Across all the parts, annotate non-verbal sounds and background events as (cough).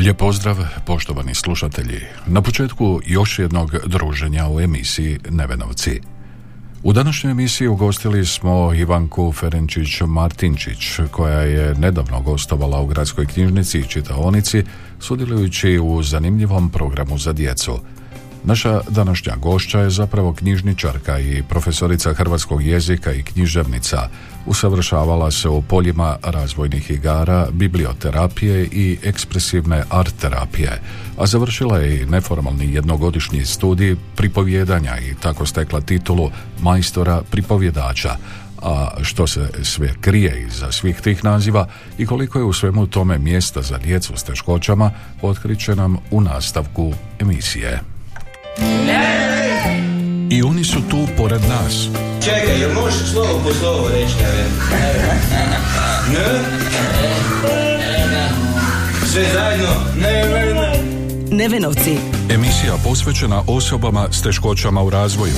Lijep pozdrav, poštovani slušatelji. Na početku još jednog druženja u emisiji Nevenovci. U današnjoj emisiji ugostili smo Ivanku Ferenčić-Martinčić, koja je nedavno gostovala u gradskoj knjižnici i čitaonici, sudjelujući u zanimljivom programu za djecu. Naša današnja gošća je zapravo knjižničarka i profesorica hrvatskog jezika i književnica. Usavršavala se u poljima razvojnih igara, biblioterapije i ekspresivne art terapije, a završila je i neformalni jednogodišnji studij pripovjedanja i tako stekla titulu majstora pripovjedača, a što se sve krije iza svih tih naziva i koliko je u svemu tome mjesta za djecu s teškoćama, otkriće nam u nastavku emisije. I oni su tu pored nas. Čekaj, jel možeš slovo po slovo reći, ne? Ne? Sve zajedno? Ne, ne, ne. Nevenovci. Emisija posvećena osobama s teškoćama u razvoju.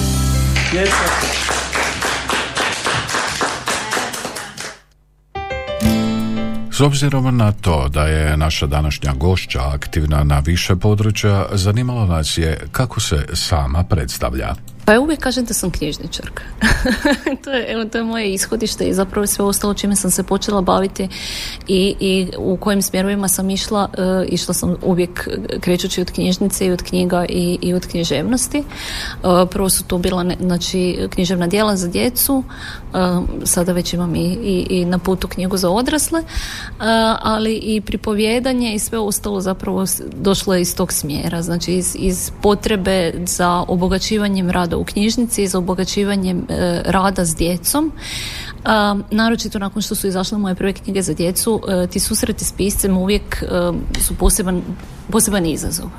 S obzirom na to da je naša današnja gošća aktivna na više područja, zanimalo nas je kako se sama predstavlja. Pa ja uvijek kažem da sam knjižničarka. (laughs) to, je, evo, to je moje ishodište i zapravo sve ostalo čime sam se počela baviti i, i u kojim smjerovima sam išla uh, i što sam uvijek krećući od knjižnice i od knjiga i, i od književnosti. Uh, prvo su to bila ne, znači, književna djela za djecu, uh, sada već imam i, i, i na putu knjigu za odrasle, ali i pripovjedanje i sve ostalo zapravo došlo je iz tog smjera, znači iz, iz potrebe za obogaćivanjem rada u knjižnici, za obogaćivanjem e, rada s djecom. A, naročito nakon što su izašle moje prve knjige za djecu, e, ti susreti s piscem uvijek e, su poseban, poseban izazov.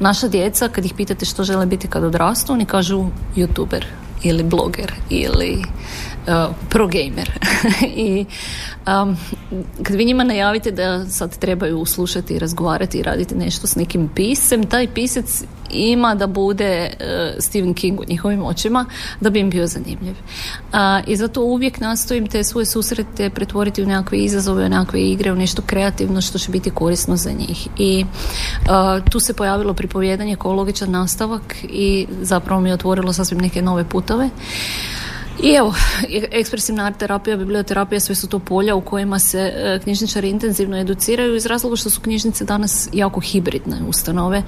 naša djeca, kad ih pitate što žele biti kad odrastu, oni kažu youtuber ili bloger ili uh, pro gamer (laughs) i um, kad vi njima najavite da sad trebaju slušati, razgovarati i raditi nešto s nekim pisem, taj pisac ima da bude uh, Stephen King u njihovim očima da bi im bio zanimljiv. Uh, I zato uvijek nastojim te svoje susrete pretvoriti u nekakve izazove, u nekakve igre, u nešto kreativno što će biti korisno za njih. I uh, tu se pojavilo pripovjedanje kao logičan nastavak i zapravo mi je otvorilo sasvim neke nove putove. I evo, ekspresivna art terapija, biblioterapija, sve su to polja u kojima se e, knjižničari intenzivno educiraju iz razloga što su knjižnice danas jako hibridne ustanove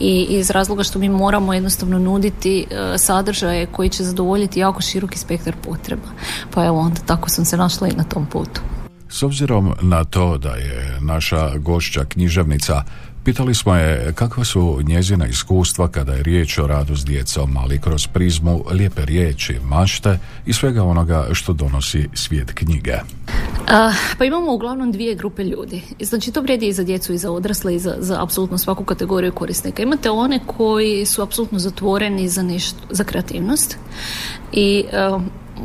i iz razloga što mi moramo jednostavno nuditi e, sadržaje koji će zadovoljiti jako široki spektar potreba. Pa evo onda tako sam se našla i na tom putu. S obzirom na to da je naša gošća književnica Pitali smo je kakva su njezina iskustva kada je riječ o radu s djecom, ali kroz prizmu lijepe riječi, mašte i svega onoga što donosi svijet knjige. Uh, pa imamo uglavnom dvije grupe ljudi. Znači to vrijedi i za djecu i za odrasle i za, za apsolutno svaku kategoriju korisnika. Imate one koji su apsolutno zatvoreni za nešto, za kreativnost i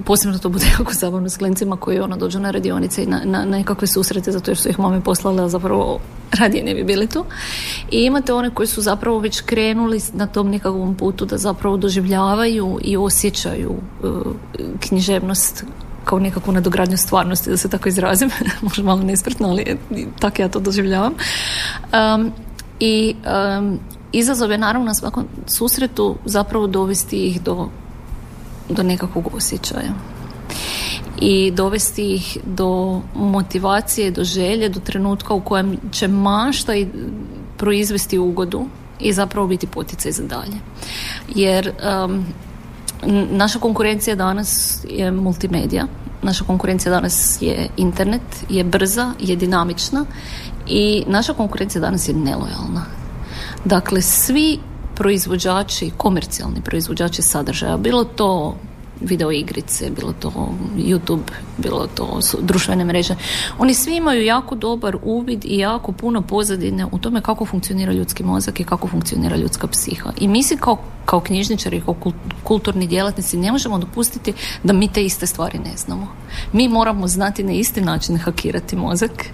posebno to bude (laughs) jako zabavno s klincima koji ono dođu na radionice i na, na, nekakve susrete zato jer su ih mame poslale, zapravo radije ne bi bili tu. I imate one koji su zapravo već krenuli na tom nekakvom putu da zapravo doživljavaju i osjećaju uh, književnost kao nekakvu nadogradnju stvarnosti, da se tako izrazim, (laughs) možda malo nespretno, ali tako ja to doživljavam. Um, I um, izazov je naravno na svakom susretu zapravo dovesti ih do do nekakvog osjećaja i dovesti ih do motivacije, do želje, do trenutka u kojem će mašta i proizvesti ugodu i zapravo biti poticaj za dalje. Jer um, naša konkurencija danas je multimedija, naša konkurencija danas je internet, je brza, je dinamična i naša konkurencija danas je nelojalna. Dakle, svi proizvođači, komercijalni proizvođači sadržaja, bilo to video igrice, bilo to YouTube, bilo to društvene mreže. Oni svi imaju jako dobar uvid i jako puno pozadine u tome kako funkcionira ljudski mozak i kako funkcionira ljudska psiha. I mi se kao, kao knjižničari, kao kulturni djelatnici ne možemo dopustiti da mi te iste stvari ne znamo. Mi moramo znati na isti način hakirati mozak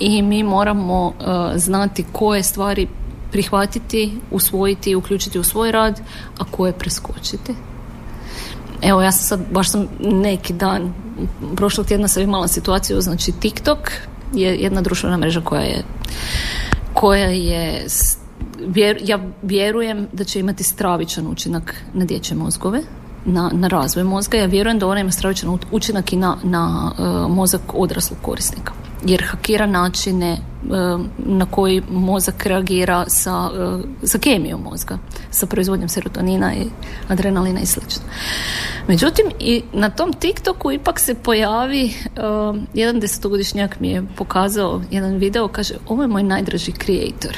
i mi moramo uh, znati koje stvari prihvatiti, usvojiti i uključiti u svoj rad, a koje preskočiti. Evo, ja sam sad, baš sam neki dan, prošlog tjedna sam imala situaciju, znači TikTok je jedna društvena mreža koja je koja je ja vjerujem da će imati stravičan učinak na dječje mozgove na, na razvoj mozga. Ja vjerujem da ona ima stravičan učinak i na, na uh, mozak odraslog korisnika jer hakira načine e, na koji mozak reagira sa, e, sa kemijom mozga, sa proizvodnjom serotonina i adrenalina i sl. Međutim, i na tom TikToku ipak se pojavi e, jedan desetogodišnjak mi je pokazao jedan video, kaže, ovo je moj najdraži creator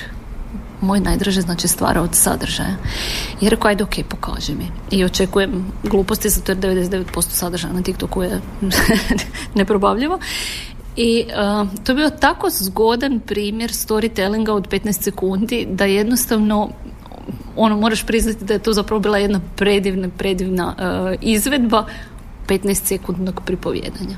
moj najdraže znači stvara od sadržaja. I rekao, ajde, ok, pokaži mi. I očekujem gluposti, zato jer 99% sadržaja na TikToku je (laughs) neprobavljivo. I uh, to je bio tako zgodan primjer storytellinga od 15 sekundi da jednostavno ono moraš priznati da je to zapravo bila jedna predivna, predivna uh, izvedba 15 sekundnog pripovjedanja.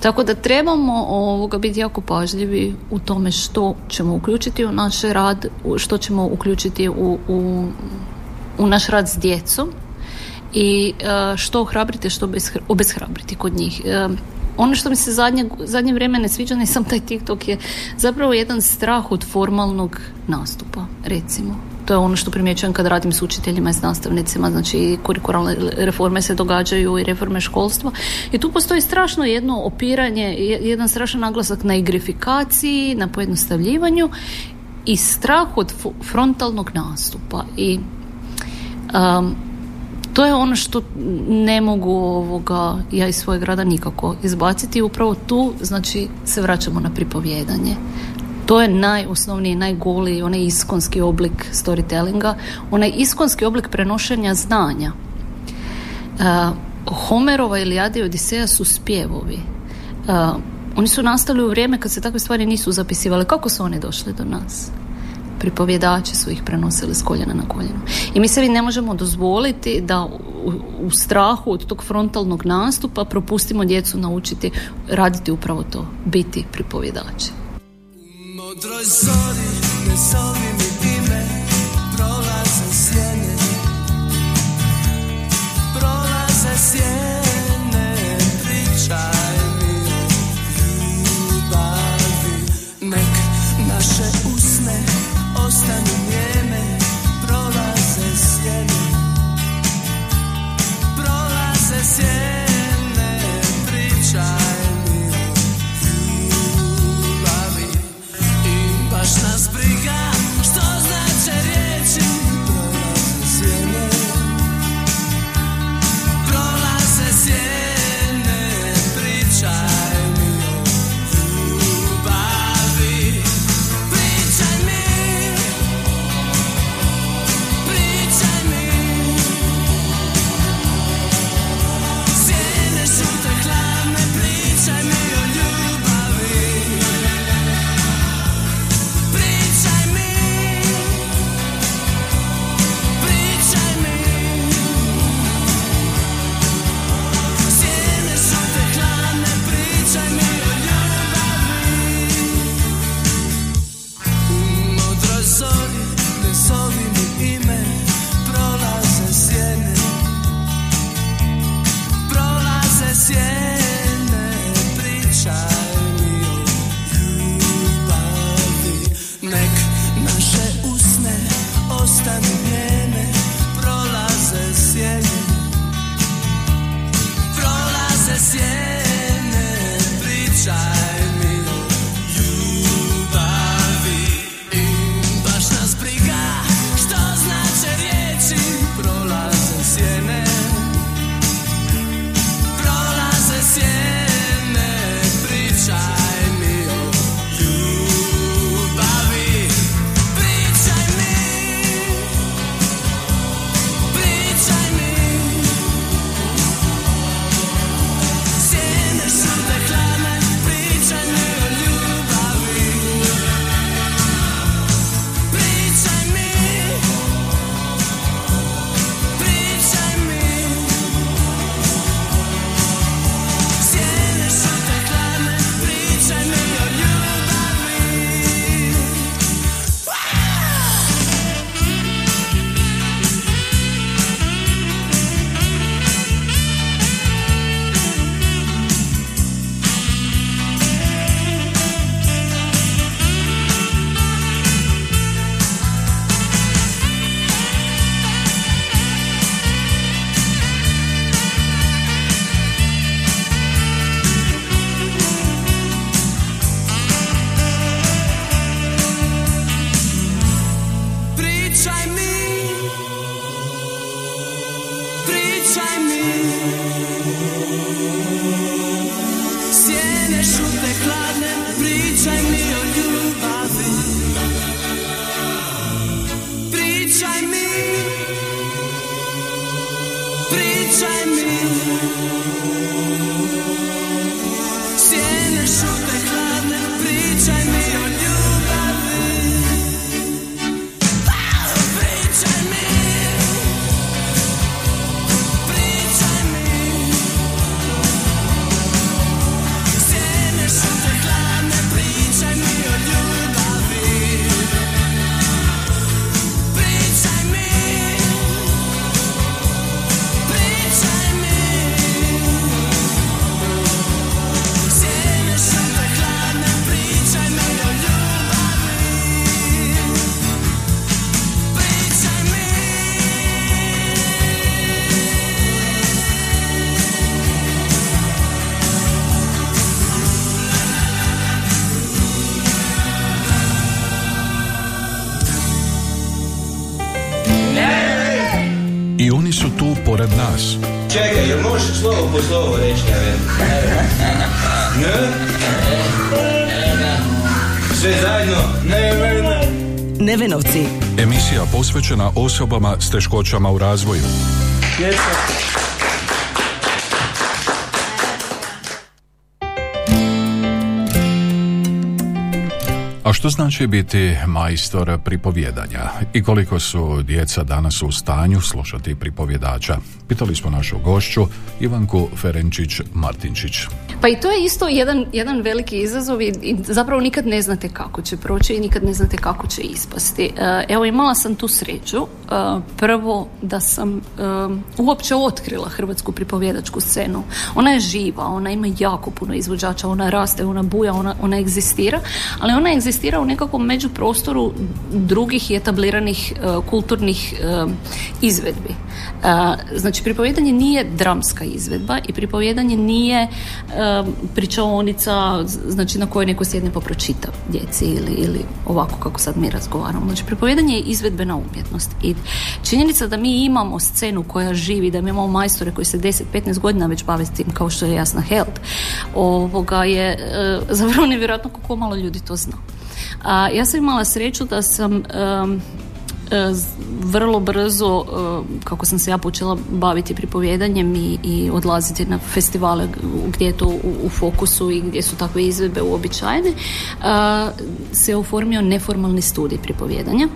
Tako da trebamo ovoga biti jako pažljivi u tome što ćemo uključiti u naš rad, što ćemo uključiti u, u, u naš rad s djecom i što ohrabriti, što obeshrabriti kod njih ono što mi se zadnje, zadnje vrijeme ne sviđa, ne sam taj TikTok, je zapravo jedan strah od formalnog nastupa, recimo. To je ono što primjećujem kad radim s učiteljima i s nastavnicima, znači kurikuralne reforme se događaju i reforme školstva. I tu postoji strašno jedno opiranje, jedan strašan naglasak na igrifikaciji, na pojednostavljivanju i strah od frontalnog nastupa. I um, to je ono što ne mogu ovoga, ja iz svojeg rada nikako izbaciti. Upravo tu znači se vraćamo na pripovjedanje. To je najosnovniji, najgoliji, onaj iskonski oblik storytellinga, onaj iskonski oblik prenošenja znanja. Uh, Homerova ili i Odiseja su spjevovi. Uh, oni su nastali u vrijeme kad se takve stvari nisu zapisivale. Kako su oni došli do nas? Pripovjedači su ih prenosili s koljena na koljeno. I mi sebi ne možemo dozvoliti da u, u strahu od tog frontalnog nastupa propustimo djecu naučiti raditi upravo to, biti pripovjedači. Modroj zori, ne side. Posvećena osobama s teškoćama u razvoju. Što znači biti majstor pripovjedanja i koliko su djeca danas u stanju slušati pripovjedača? Pitali smo našu gošću Ivanku Ferenčić-Martinčić. Pa i to je isto jedan, jedan veliki izazov i, zapravo nikad ne znate kako će proći i nikad ne znate kako će ispasti. E, evo imala sam tu sreću. E, prvo da sam e, uopće otkrila hrvatsku pripovjedačku scenu. Ona je živa, ona ima jako puno izvođača, ona raste, ona buja, ona, ona egzistira, ali ona egzistira u nekakvom međuprostoru drugih i etabliranih kulturnih izvedbi. Znači, pripovjedanje nije dramska izvedba i pripovjedanje nije pričaonica znači na kojoj neko sjedne pa pročita djeci ili, ili ovako kako sad mi razgovaramo. Znači pripovjedanje je izvedbena umjetnost i činjenica da mi imamo scenu koja živi, da mi imamo majstore koji se 10-15 godina već bave s tim kao što je Jasna Held, ovoga je zapravo nevjerojatno kako malo ljudi to zna. A, ja sam imala sreću da sam E, vrlo brzo, e, kako sam se ja počela baviti pripovjedanjem i, i odlaziti na festivale gdje je to u, fokusu i gdje su takve izvedbe uobičajene, se oformio neformalni studij pripovjedanja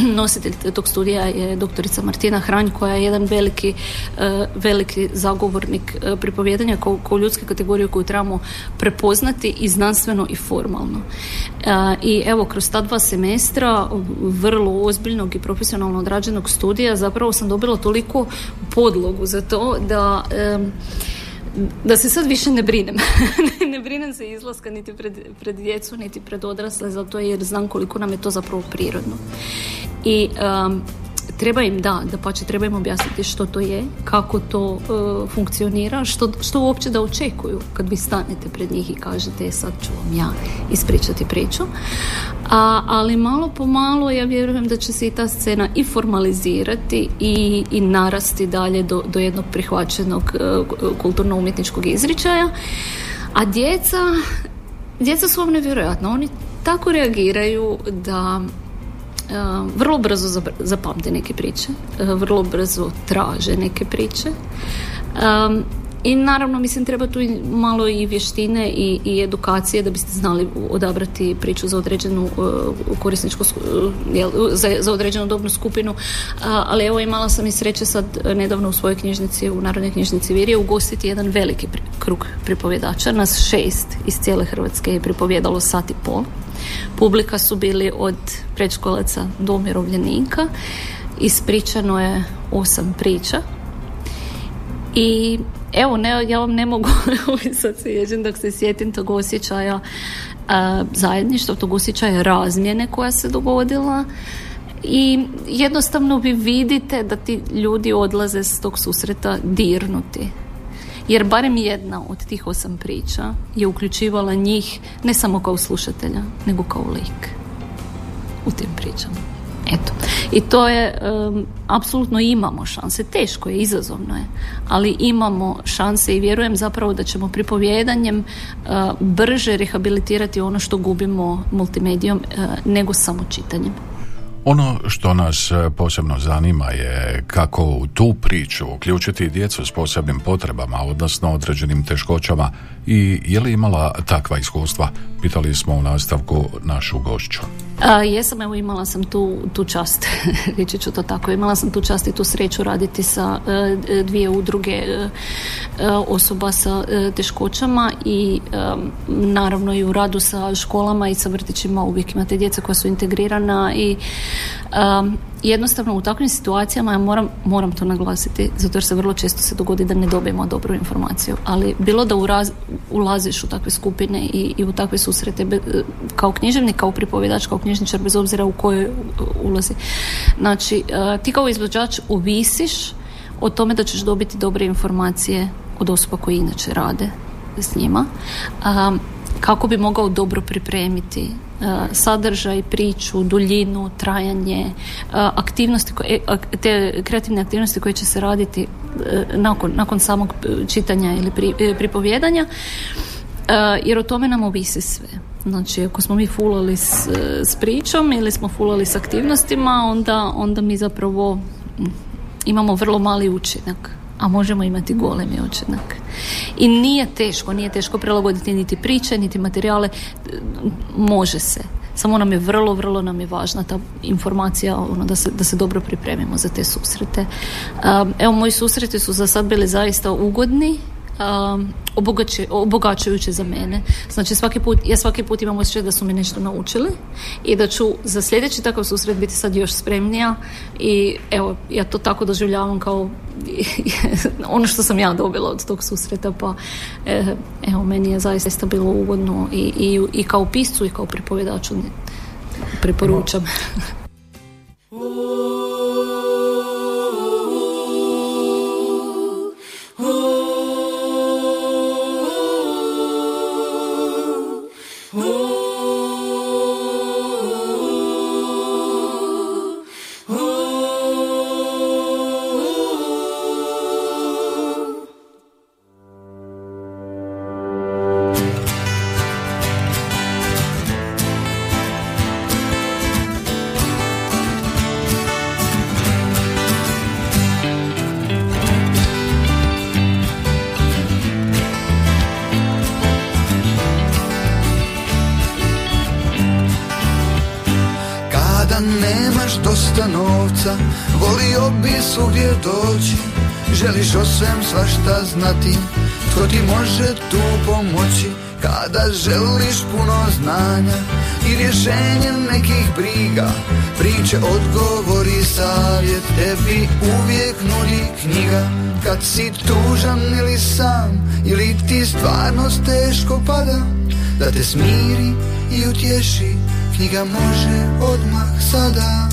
(clears throat) nositelj tog studija je doktorica Martina Hranj koja je jedan veliki, e, veliki zagovornik e, pripovjedanja kao, kao ljudske kategorije koju trebamo prepoznati i znanstveno i formalno. E, I evo, kroz ta dva semestra vrlo ozbiljnog i profesionalno odrađenog studija zapravo sam dobila toliko podlogu za to da da se sad više ne brinem. (laughs) ne brinem se izlaska niti pred, pred djecu, niti pred odrasle, zato jer znam koliko nam je to zapravo prirodno. I um, treba im da, da pa treba im objasniti što to je, kako to uh, funkcionira, što, što uopće da očekuju kad vi stanete pred njih i kažete e, sad ću vam ja ispričati priču. A, ali malo po malo ja vjerujem da će se i ta scena i formalizirati i, i narasti dalje do, do jednog prihvaćenog uh, kulturno-umjetničkog izričaja. A djeca, djeca su vam nevjerojatno, oni tako reagiraju da vrlo brzo zapamte neke priče, uh, vrlo brzo traže neke priče. I naravno, mislim, treba tu malo i vještine i, i edukacije da biste znali odabrati priču za određenu uh, korisničku, za, za određenu dobnu skupinu. ali evo imala sam i sreće sad nedavno u svojoj knjižnici, u Narodnoj knjižnici Virije, ugostiti jedan veliki krug pripovjedača. Nas šest iz cijele Hrvatske je pripovjedalo sat i pol. Publika su bili od predškolaca do umirovljenika. Ispričano je osam priča. I evo, ne, ja vam ne mogu (laughs) sad se dok se sjetim tog osjećaja zajedništva, tog osjećaja razmjene koja se dogodila i jednostavno vi vidite da ti ljudi odlaze s tog susreta dirnuti jer barem jedna od tih osam priča je uključivala njih ne samo kao slušatelja, nego kao lik u tim pričama. Eto. I to je, um, apsolutno imamo šanse, teško je, izazovno je, ali imamo šanse i vjerujem zapravo da ćemo pripovjedanjem uh, brže rehabilitirati ono što gubimo multimedijom uh, nego samo čitanjem. Ono što nas e, posebno zanima je kako u tu priču uključiti djecu s posebnim potrebama, odnosno određenim teškoćama i je li imala takva iskustva, pitali smo u nastavku našu gošću. A, jesam, evo imala sam tu, tu čast, (laughs) reći ću to tako, imala sam tu čast i tu sreću raditi sa e, dvije udruge e, osoba sa teškoćama i naravno i u radu sa školama i sa vrtićima. Uvijek imate djeca koja su integrirana i jednostavno u takvim situacijama ja moram, moram to naglasiti zato jer se vrlo često se dogodi da ne dobijemo dobru informaciju. Ali bilo da uraz, ulaziš u takve skupine i, i u takve susrete be, kao književnik, kao pripovjedač, kao knjižničar bez obzira u kojoj ulazi znači uh, ti kao izvođač ovisiš o tome da ćeš dobiti dobre informacije od osoba koji inače rade s njima. Um, kako bi mogao dobro pripremiti uh, sadržaj, priču, duljinu, trajanje, uh, aktivnosti, koje, te kreativne aktivnosti koje će se raditi nakon, nakon samog čitanja ili pri, pripovjedanja, jer o tome nam ovisi sve. Znači, ako smo mi fulali s, s pričom ili smo fulali s aktivnostima, onda, onda mi zapravo imamo vrlo mali učinak a možemo imati golemi učinak. I nije teško, nije teško prilagoditi niti priče, niti materijale, može se. Samo nam je vrlo, vrlo nam je važna ta informacija ono, da, se, da se dobro pripremimo za te susrete. evo, moji susreti su za sad bili zaista ugodni um, obogaćujuće za mene. Znači svaki put, ja svaki put imam osjećaj da su mi nešto naučili i da ću za sljedeći takav susret biti sad još spremnija i evo, ja to tako doživljavam kao (laughs) ono što sam ja dobila od tog susreta pa eh, evo, meni je zaista bilo ugodno i, i, i kao piscu i kao pripovjedaču preporučam. Znati Tko ti može tu pomoći. Kada želiš puno znanja I rješenje nekih briga Priče, odgovori, savjet Tebi uvijek nudi knjiga. Kad si tužan ili sam Ili ti stvarnost teško pada Da te smiri i utješi Knjiga može odmah sada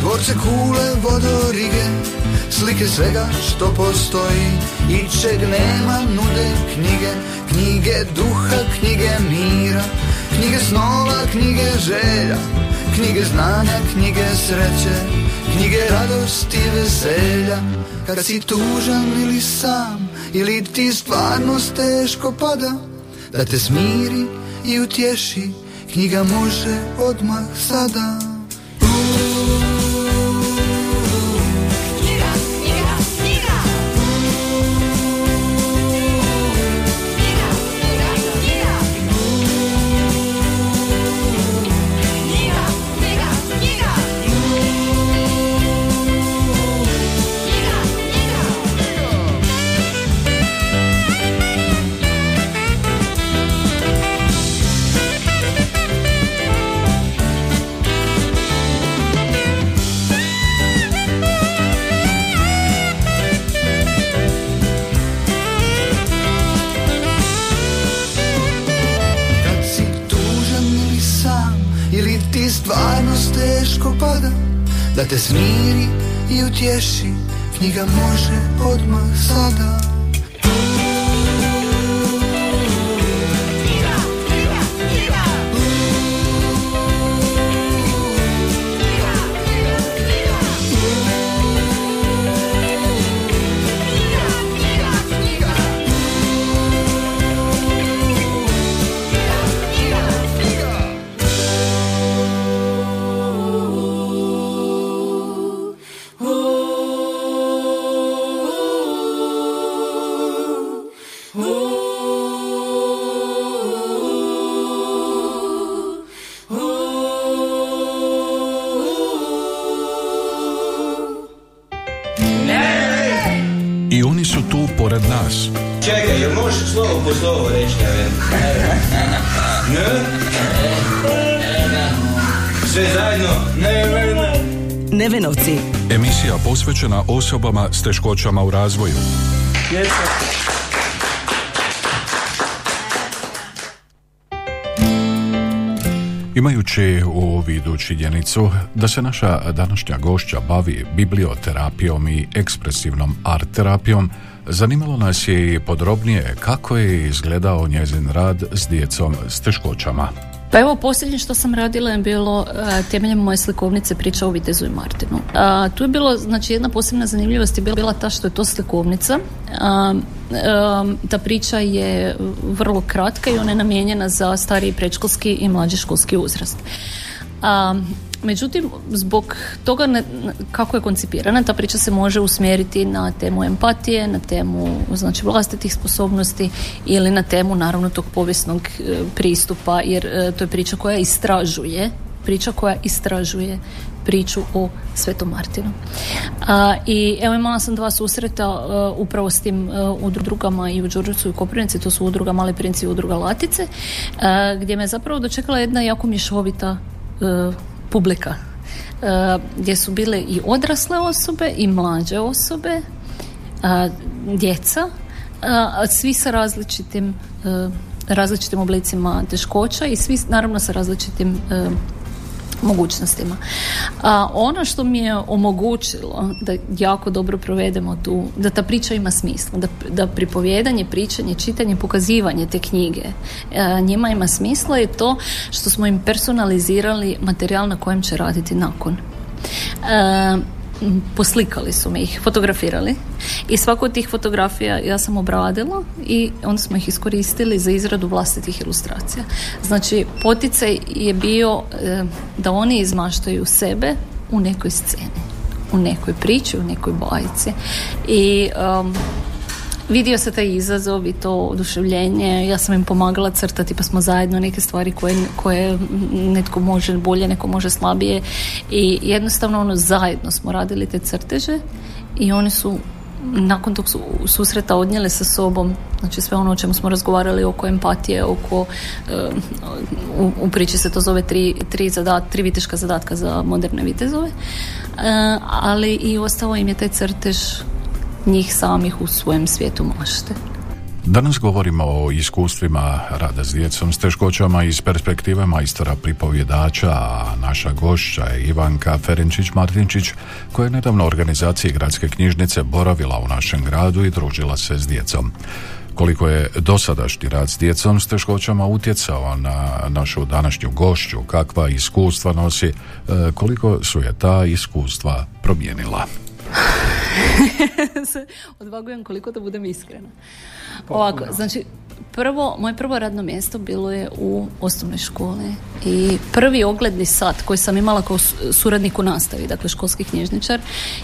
Dvorce, kule, vodorige Slike svega što postoji. I čeg nema nude knjige Knjige duha, knjige mira Knjige snova, knjige želja Knjige znanja, knjige sreće Knjige radosti i veselja. Kad si tužan ili sam Ili ti stvarnost teško pada Da te smiri i utješi Knjiga može odmah sada i utješi. Knjiga može odmah sada Nevenovci. Emisija posvećena osobama s teškoćama u razvoju. Imajući u vidu činjenicu da se naša današnja gošća bavi biblioterapijom i ekspresivnom art terapijom, zanimalo nas je i podrobnije kako je izgledao njezin rad s djecom s teškoćama. Pa evo, posljednje što sam radila je bilo e, temeljem moje slikovnice priča o Vitezu i Martinu. A, tu je bilo, znači jedna posebna zanimljivost je bila ta što je to slikovnica. A, ta priča je vrlo kratka i ona je namijenjena za stariji predškolski i mlađi školski uzrast. Međutim, zbog toga ne, kako je koncipirana, ta priča se može usmjeriti na temu empatije, na temu znači vlastitih sposobnosti ili na temu naravno tog povijesnog e, pristupa, jer e, to je priča koja istražuje, priča koja istražuje priču o Svetom Martinu. A, I evo imala sam dva susreta uh, upravo s tim uh, udrugama i u Đurđevcu i Koprivnici, to su udruga Mali princi i udruga Latice, gdje me zapravo dočekala jedna jako mješovita publika e, gdje su bile i odrasle osobe i mlađe osobe, e, djeca, svi sa različitim e, različitim oblicima teškoća i svi naravno sa različitim mogućnostima. A ono što mi je omogućilo da jako dobro provedemo tu, da ta priča ima smisla, da, da pripovjedanje, pričanje, čitanje, pokazivanje te knjige a, njima ima smisla je to što smo im personalizirali materijal na kojem će raditi nakon. A, poslikali su mi ih, fotografirali i svaku od tih fotografija ja sam obradila i onda smo ih iskoristili za izradu vlastitih ilustracija. Znači, poticaj je bio e, da oni izmaštaju sebe u nekoj sceni, u nekoj priči, u nekoj bajci i um, vidio se taj izazov i to oduševljenje. Ja sam im pomagala crtati pa smo zajedno neke stvari koje, koje netko može bolje, neko može slabije i jednostavno ono zajedno smo radili te crteže i oni su nakon tog susreta odnijele sa sobom znači sve ono o čemu smo razgovarali oko empatije oko u, u, priči se to zove tri, tri, zadat, tri viteška zadatka za moderne vitezove uh, ali i ostao im je taj crtež njih samih u svojem svijetu mašte. Danas govorimo o iskustvima rada s djecom s teškoćama iz perspektive majstora pripovjedača, a naša gošća je Ivanka Ferenčić-Martinčić, koja je nedavno organizaciji gradske knjižnice boravila u našem gradu i družila se s djecom. Koliko je dosadašnji rad s djecom s teškoćama utjecao na našu današnju gošću, kakva iskustva nosi, e, koliko su je ta iskustva promijenila. (laughs) (laughs) se odvagujem koliko da budem iskrena. Ovako, znači, prvo, moje prvo radno mjesto bilo je u osnovnoj školi i prvi ogledni sat koji sam imala kao suradnik u nastavi, dakle školski knjižničar,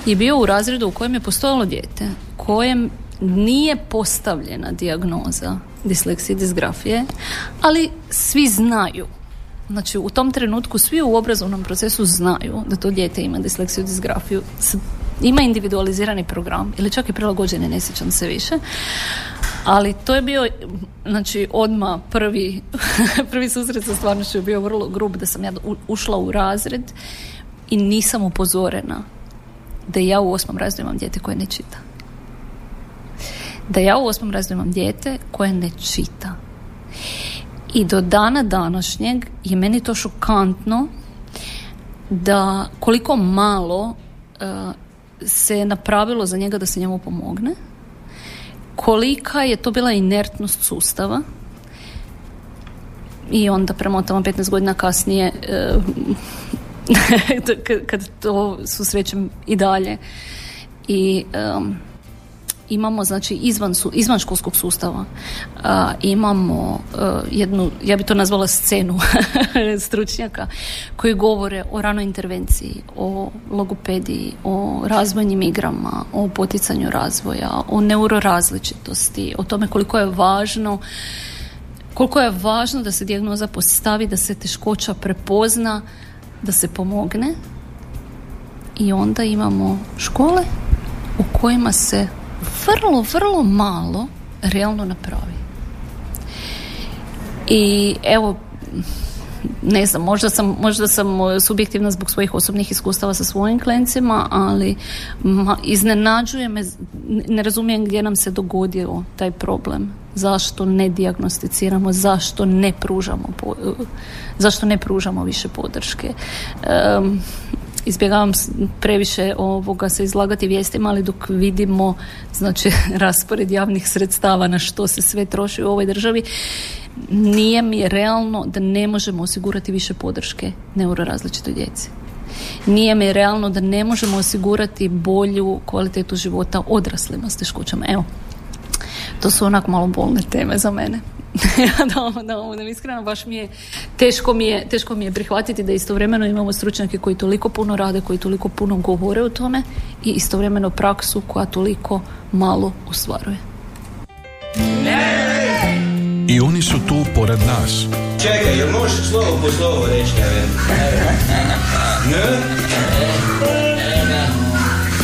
je bio u razredu u kojem je postojalo dijete, kojem nije postavljena dijagnoza disleksije i disgrafije, ali svi znaju Znači u tom trenutku svi u obrazovnom procesu znaju da to dijete ima disleksiju, disgrafiju, ima individualizirani program ili čak i prilagođeni, ne sjećam se više. Ali to je bio, znači, odma prvi, (laughs) prvi susret sa stvarnošću je bio vrlo grub da sam ja ušla u razred i nisam upozorena da ja u osmom razredu imam dijete koje ne čita. Da ja u osmom razredu imam dijete koje ne čita. I do dana današnjeg je meni to šokantno da koliko malo uh, se napravilo za njega da se njemu pomogne, kolika je to bila inertnost sustava i onda premotamo 15 godina kasnije (laughs) uh, kad to susrećem i dalje i um, imamo znači izvan, izvan školskog sustava imamo jednu, ja bi to nazvala scenu (laughs) stručnjaka koji govore o ranoj intervenciji, o logopediji, o razvojnim igrama, o poticanju razvoja, o neurorazličitosti, o tome koliko je važno koliko je važno da se dijagnoza postavi, da se teškoća prepozna, da se pomogne i onda imamo škole u kojima se vrlo, vrlo malo realno napravi. I evo, ne znam, možda sam, možda sam subjektivna zbog svojih osobnih iskustava sa svojim klencima, ali ma, iznenađuje me, ne razumijem gdje nam se dogodio taj problem. Zašto ne dijagnosticiramo, zašto ne pružamo, zašto ne pružamo više podrške. Um, izbjegavam previše ovoga se izlagati vijestima, ali dok vidimo znači (laughs) raspored javnih sredstava na što se sve troši u ovoj državi, nije mi realno da ne možemo osigurati više podrške neurorazličitoj djeci. Nije mi realno da ne možemo osigurati bolju kvalitetu života odraslima s teškoćama. Evo, to su onak malo bolne teme za mene. (laughs) da, da budem iskreno, baš mi je teško, mi je teško mi je prihvatiti da istovremeno imamo stručnjake koji toliko puno rade, koji toliko puno govore o tome i istovremeno praksu koja toliko malo ostvaruje. I oni su tu pored nas. Čekaj, jel možeš slovo po slovo reći? Ne?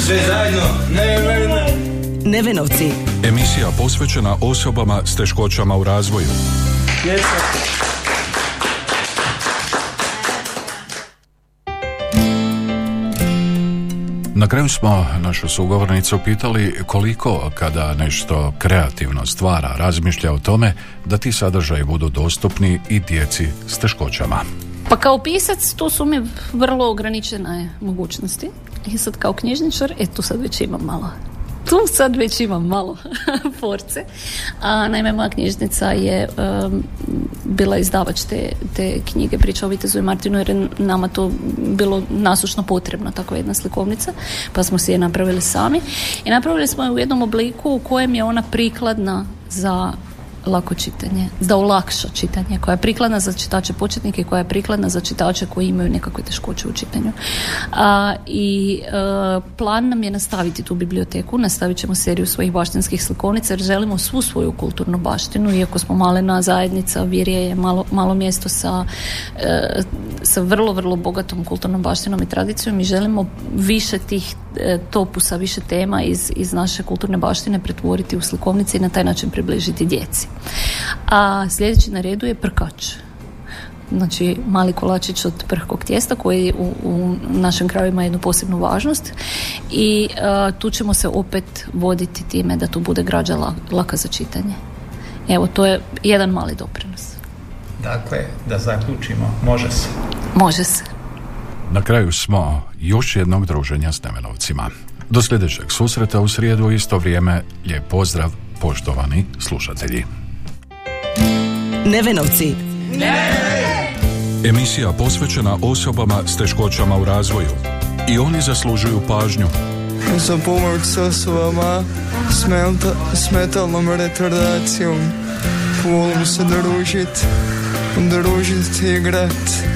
Sve zajedno? Ne, ne, ne. Nevenovci. Emisija posvećena osobama s teškoćama u razvoju. Na kraju smo našu sugovornicu pitali koliko kada nešto kreativno stvara razmišlja o tome da ti sadržaji budu dostupni i djeci s teškoćama. Pa kao pisac tu su mi vrlo ograničene mogućnosti. I sad kao knjižničar, e tu sad već imam malo tu sad već imam malo (laughs) force. A, naime, moja knjižnica je bila izdavač te, te knjige Priča o Vitezu i Martinu jer je nama to bilo nasušno potrebno, tako jedna slikovnica, pa smo si je napravili sami. I napravili smo je u jednom obliku u kojem je ona prikladna za lako čitanje, da olakša čitanje, koja je prikladna za čitače početnike, koja je prikladna za čitače koji imaju nekakve teškoće u čitanju. A, I e, plan nam je nastaviti tu biblioteku, nastavit ćemo seriju svojih baštinskih slikovnica jer želimo svu svoju kulturnu baštinu, iako smo malena zajednica, Virje je malo, malo mjesto sa, e, sa vrlo, vrlo bogatom kulturnom baštinom i tradicijom i želimo više tih e, topusa, više tema iz, iz naše kulturne baštine pretvoriti u slikovnice i na taj način približiti djeci. A sljedeći na redu je prkač. Znači mali kolačić od prhkog tijesta koji u, u našem kraju ima jednu posebnu važnost i tu ćemo se opet voditi time da tu bude građa laka za čitanje. Evo, to je jedan mali doprinos. Dakle, da zaključimo, može se. Može se. Na kraju smo još jednog druženja s Nevenovcima. Do sljedećeg susreta u srijedu isto vrijeme. Lijep pozdrav, poštovani slušatelji. Nevenovci. Ne! Emisija posvećena osobama s teškoćama u razvoju. I oni zaslužuju pažnju. Za pomoć s osobama s metalnom retardacijom. Volim se družit, družit i igrat.